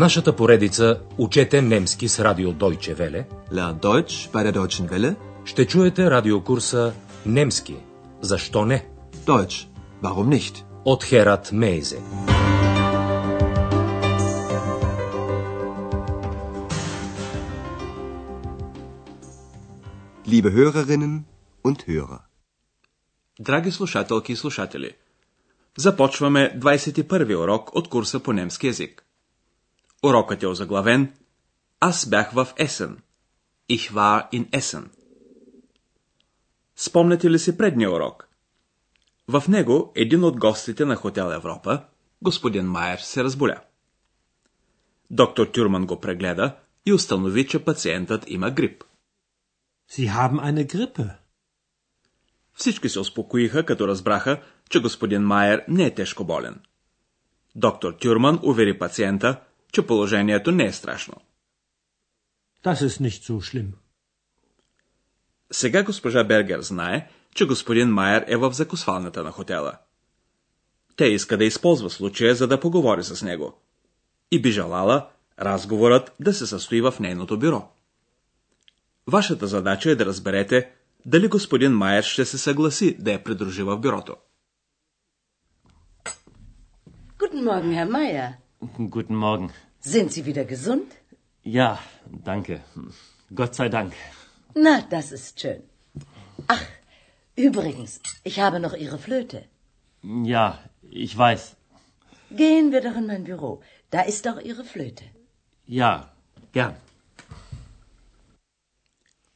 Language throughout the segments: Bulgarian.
нашата поредица Учете немски с радио Deutsche Welle Lern Deutsch bei der Deutschen Welle. ще чуете радиокурса Немски. Защо не? Deutsch. Warum nicht? От Херат Мейзе. Liebe Hörerinnen und Hörer. Драги слушателки и слушатели, започваме 21 урок от курса по немски язик. Урокът е озаглавен Аз бях в Есен. Ich war in Essen. Спомняте ли си предния урок? В него един от гостите на Хотел Европа, господин Майер, се разболя. Доктор Тюрман го прегледа и установи, че пациентът има грип. Sie haben eine Grippe. Всички се успокоиха, като разбраха, че господин Майер не е тежко болен. Доктор Тюрман увери пациента, че положението не е страшно. Das ist nicht so schlimm. Сега госпожа Бергер знае, че господин Майер е в закусвалната на хотела. Те иска да използва случая, за да поговори с него. И би желала разговорът да се състои в нейното бюро. Вашата задача е да разберете дали господин Майер ще се съгласи да я придружи в бюрото. Guten Morgen, Herr Meier. Guten Morgen. Sind Sie wieder gesund? Ja, danke. Gott sei Dank. Na, das ist schön. Ach, übrigens, ich habe noch Ihre Flöte. Ja, ich weiß. Gehen wir doch in mein Büro. Da ist doch Ihre Flöte. Ja, gern.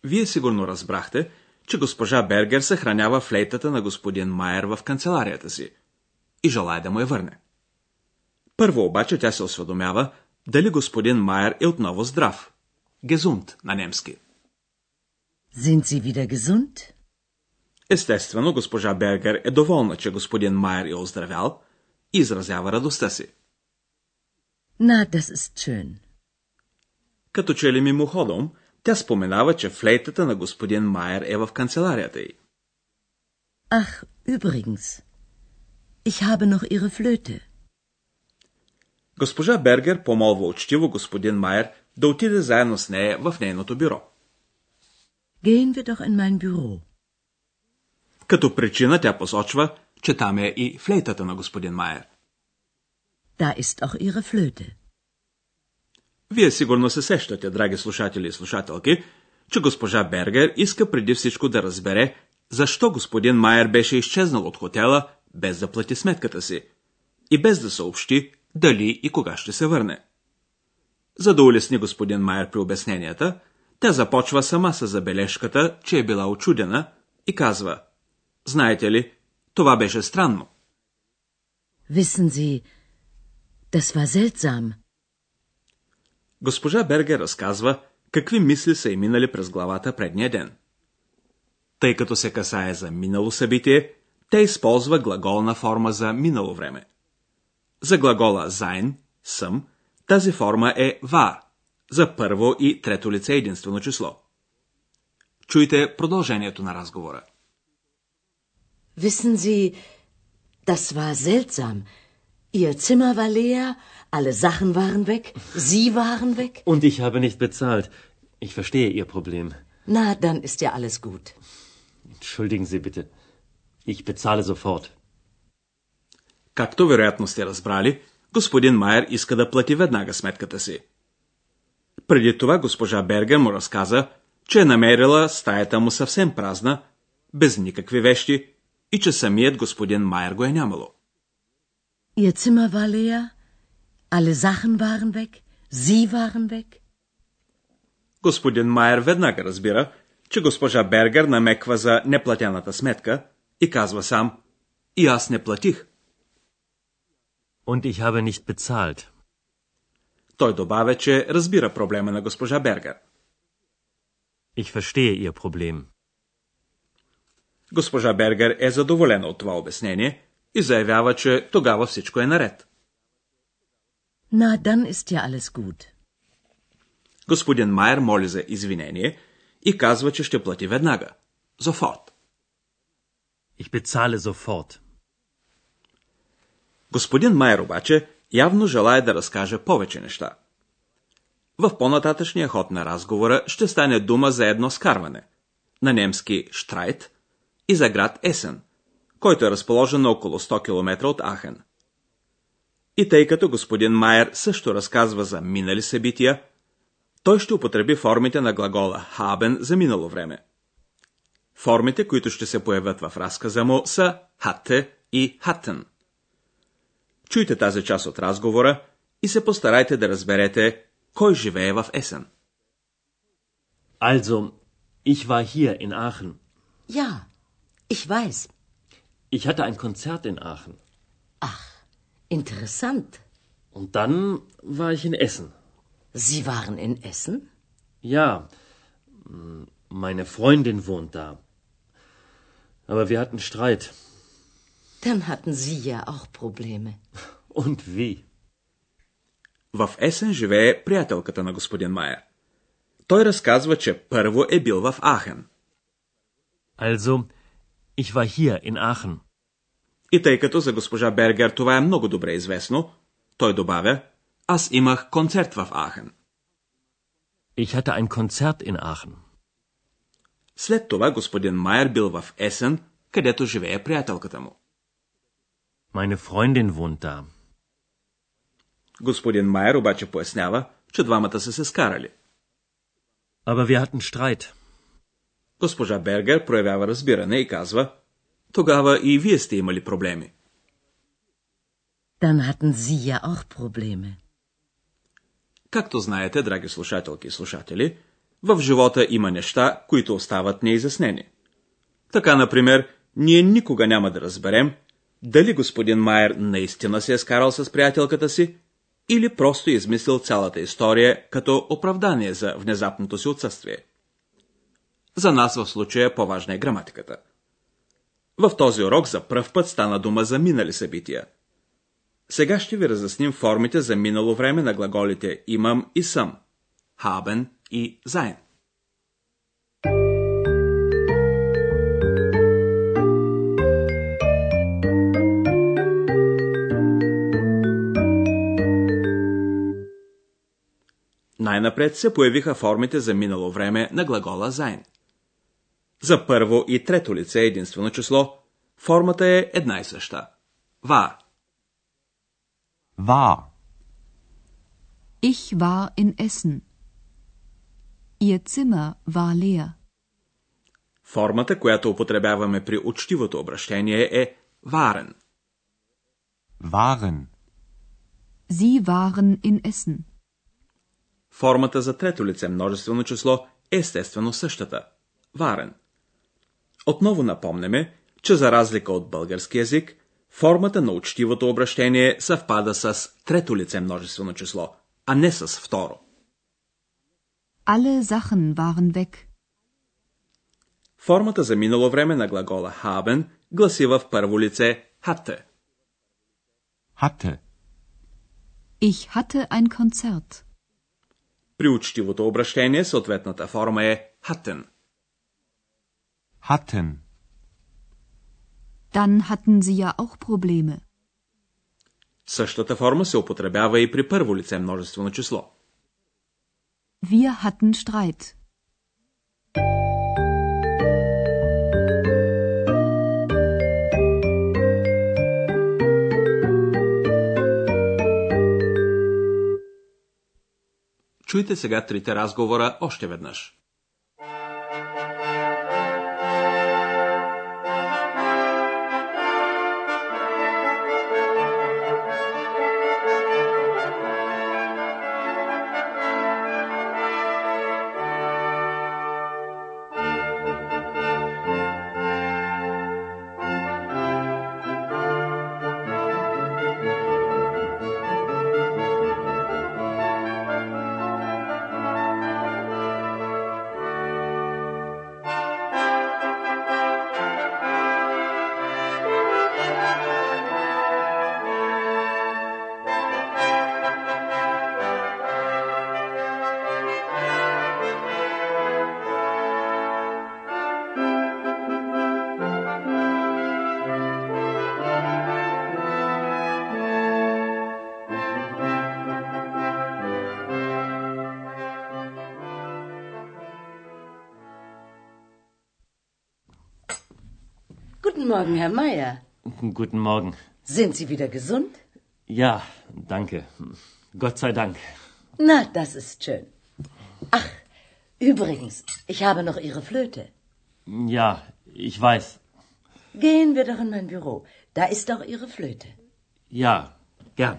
Вие сигурно разбрахте, че госпожа Бергер съхранява флейтата на господин Майер в канцеларията си и желая да му я върне. Първо обаче тя се осведомява дали господин Майер е отново здрав. Гезунт на немски. Sind Sie wieder gesund? Естествено, госпожа Бергер е доволна, че господин Майер е оздравял и изразява радостта си. Na, das ist schön. Като че ли мимоходом, тя споменава, че флейтата на господин Майер е в канцеларията й. Ach, übrigens, ich habe noch Ihre Flöte. Госпожа Бергер помолва учтиво господин Майер да отиде заедно с нея в нейното бюро. Gehen wir doch in mein Büro. Като причина тя посочва, че там е и флейтата на господин Майер. Da ist auch Ihre Flöte. Вие сигурно се сещате, драги слушатели и слушателки, че госпожа Бергер иска преди всичко да разбере, защо господин Майер беше изчезнал от хотела, без да плати сметката си и без да съобщи дали и кога ще се върне. За да улесни господин Майер при обясненията, тя започва сама с забележката, че е била очудена и казва Знаете ли, това беше странно. Wissen Sie, das war seltsam. Госпожа Бергер разказва какви мисли са и минали през главата предния ден. Тъй като се касае за минало събитие, тя използва глаголна форма за минало време. За глагола sein, съм, тази форма е war, за първо и трето лице единствено число. Чуйте продължението на разговора. Wissen Sie, das war seltsam. Ihr Zimmer war leer, alle Sachen waren weg, Sie waren weg. Und ich habe nicht bezahlt. Ich verstehe Ihr Problem. Na, dann ist ja alles gut. Entschuldigen Sie bitte. Ich bezahle sofort. Както вероятно сте разбрали, господин Майер иска да плати веднага сметката си. Преди това госпожа Бергер му разказа, че е намерила стаята му съвсем празна, без никакви вещи и че самият господин Майер го е нямало. Ihr Zimmer war leer, alle Sachen waren weg, Sie waren weg. Господин Майер веднага разбира, че госпожа Бергер намеква за неплатената сметка и казва сам «И аз не платих». Und ich habe nicht bezahlt. Той добавя, че разбира проблема на госпожа Бергер. Ich verstehe Ihr Problem. Госпожа Бергер е задоволена от това обяснение и заявява, че тогава всичко е наред. Na, dann ist ja alles gut. Господин Майер моли за извинение и казва, че ще плати веднага. Sofort. Ich bezahle sofort. Господин Майер обаче явно желая да разкаже повече неща. В по-нататъчния ход на разговора ще стане дума за едно скарване. На немски Штрайт и за град Есен, който е разположен на около 100 км от Ахен. И тъй като господин Майер също разказва за минали събития, той ще употреби формите на глагола хабен за минало време. Формите, които ще се появят в разказа му, са хатте и хатен. Чуйте тази част от разговора и се постарайте да разберете кой живее в Есен. Also, ich war hier in Aachen. Ja, ich weiß. Ich hatte ein Konzert in Aachen. Ach, interessant. Und dann war ich in Essen. Sie waren in Essen? Ja, m, meine Freundin wohnt da. Aber wir hatten Streit. Dann hatten Sie ja auch Probleme. Und wie? В Есен живее приятелката на господин Майер. Той разказва, че първо е бил в Ахен. Also, ich war hier in Aachen. И тъй като за госпожа Бергер това е много добре известно, той добавя, аз имах концерт в Ахен. Ich hatte ein Konzert in Aachen. След това господин Майер бил в Есен, където живее приятелката му. Meine Freundin wohnt da. Господин Майер обаче пояснява, че двамата са се скарали. Aber wir hatten Streit. Госпожа Бергер проявява разбиране и казва, тогава и вие сте имали проблеми. Dann hatten Sie ja auch Probleme. Както знаете, драги слушателки и слушатели, в живота има неща, които остават неизяснени. Така, например, ние никога няма да разберем дали господин Майер наистина се е скарал с приятелката си или просто измислил цялата история като оправдание за внезапното си отсъствие. За нас в случая по-важна е граматиката. В този урок за пръв път стана дума за минали събития. Сега ще ви разясним формите за минало време на глаголите имам и съм, haben и sein. Най-напред се появиха формите за минало време на глагола sein. За първо и трето лице единствено число формата е една и съща. War. war, Ich war in Essen. Ihr Zimmer war leer. Формата, която употребяваме при учтивото обращение е waren. waren, Sie waren in Essen. Формата за трето лице множествено число е естествено същата. Waren. Отново напомняме, че за разлика от български язик, формата на учтивото обращение съвпада с трето лице множествено число, а не с второ. Alle Sachen waren weg. Формата за минало време на глагола haben гласи в първо лице hatte. hatte, Ich hatte ein Konzert. При учтивото обращение съответната форма е hatten. hatten, Dann hatten Sie ja auch Probleme. Същата форма се употребява и при първо лице множествено число. Wir hatten Streit. Чуйте сега трите разговора още веднъж. Guten Morgen, Herr Meier. Guten Morgen. Sind Sie wieder gesund? Ja, danke. Gott sei Dank. Na, das ist schön. Ach, übrigens, ich habe noch Ihre Flöte. Ja, ich weiß. Gehen wir doch in mein Büro. Da ist auch Ihre Flöte. Ja, gern.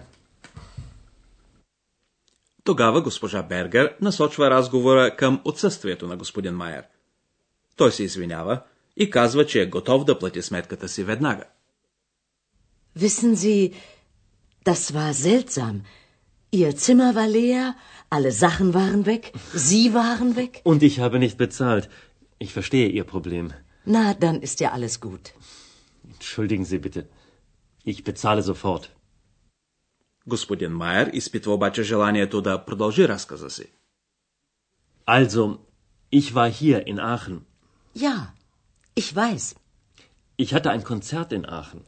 Тогава госпожа Бергер насочва разговора към отсъствието на господин Майер. Той се извинява и казва, че е готов да плати сметката си веднага. Wissen Sie, das war seltsam. Ihr Zimmer war leer, alle Sachen waren weg, Sie waren weg. Und ich habe nicht bezahlt. Ich verstehe Ihr Problem. Na, dann ist ja alles gut. Entschuldigen Sie bitte. Ich bezahle sofort. Господин Майер изпитва обаче желанието да продължи разказа си. Also, ich war hier in Aachen. Ja, ich weiß. Ich hatte ein Konzert in Aachen.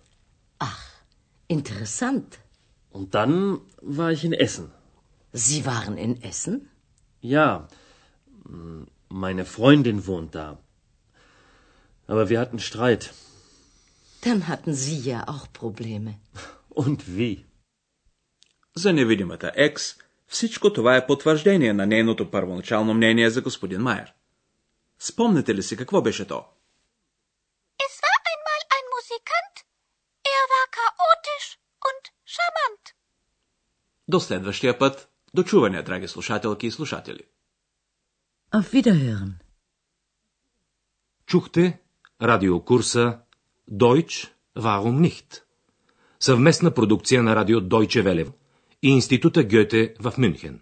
Ach, interessant. Und dann war ich in Essen. Sie waren in Essen? Ja, m, meine Freundin wohnt da. Aber wir hatten Streit. Dann hatten Sie ja auch Probleme. Und wie? За невидимата екс, всичко това е потвърждение на нейното първоначално мнение за господин Майер. Спомнете ли си какво беше то? До следващия път, до чуване, драги слушателки и слушатели. Auf Wiederhören. Чухте радиокурса Deutsch, warum nicht? Съвместна продукция на радио Deutsche Welle и Института Гьоте в Мюнхен.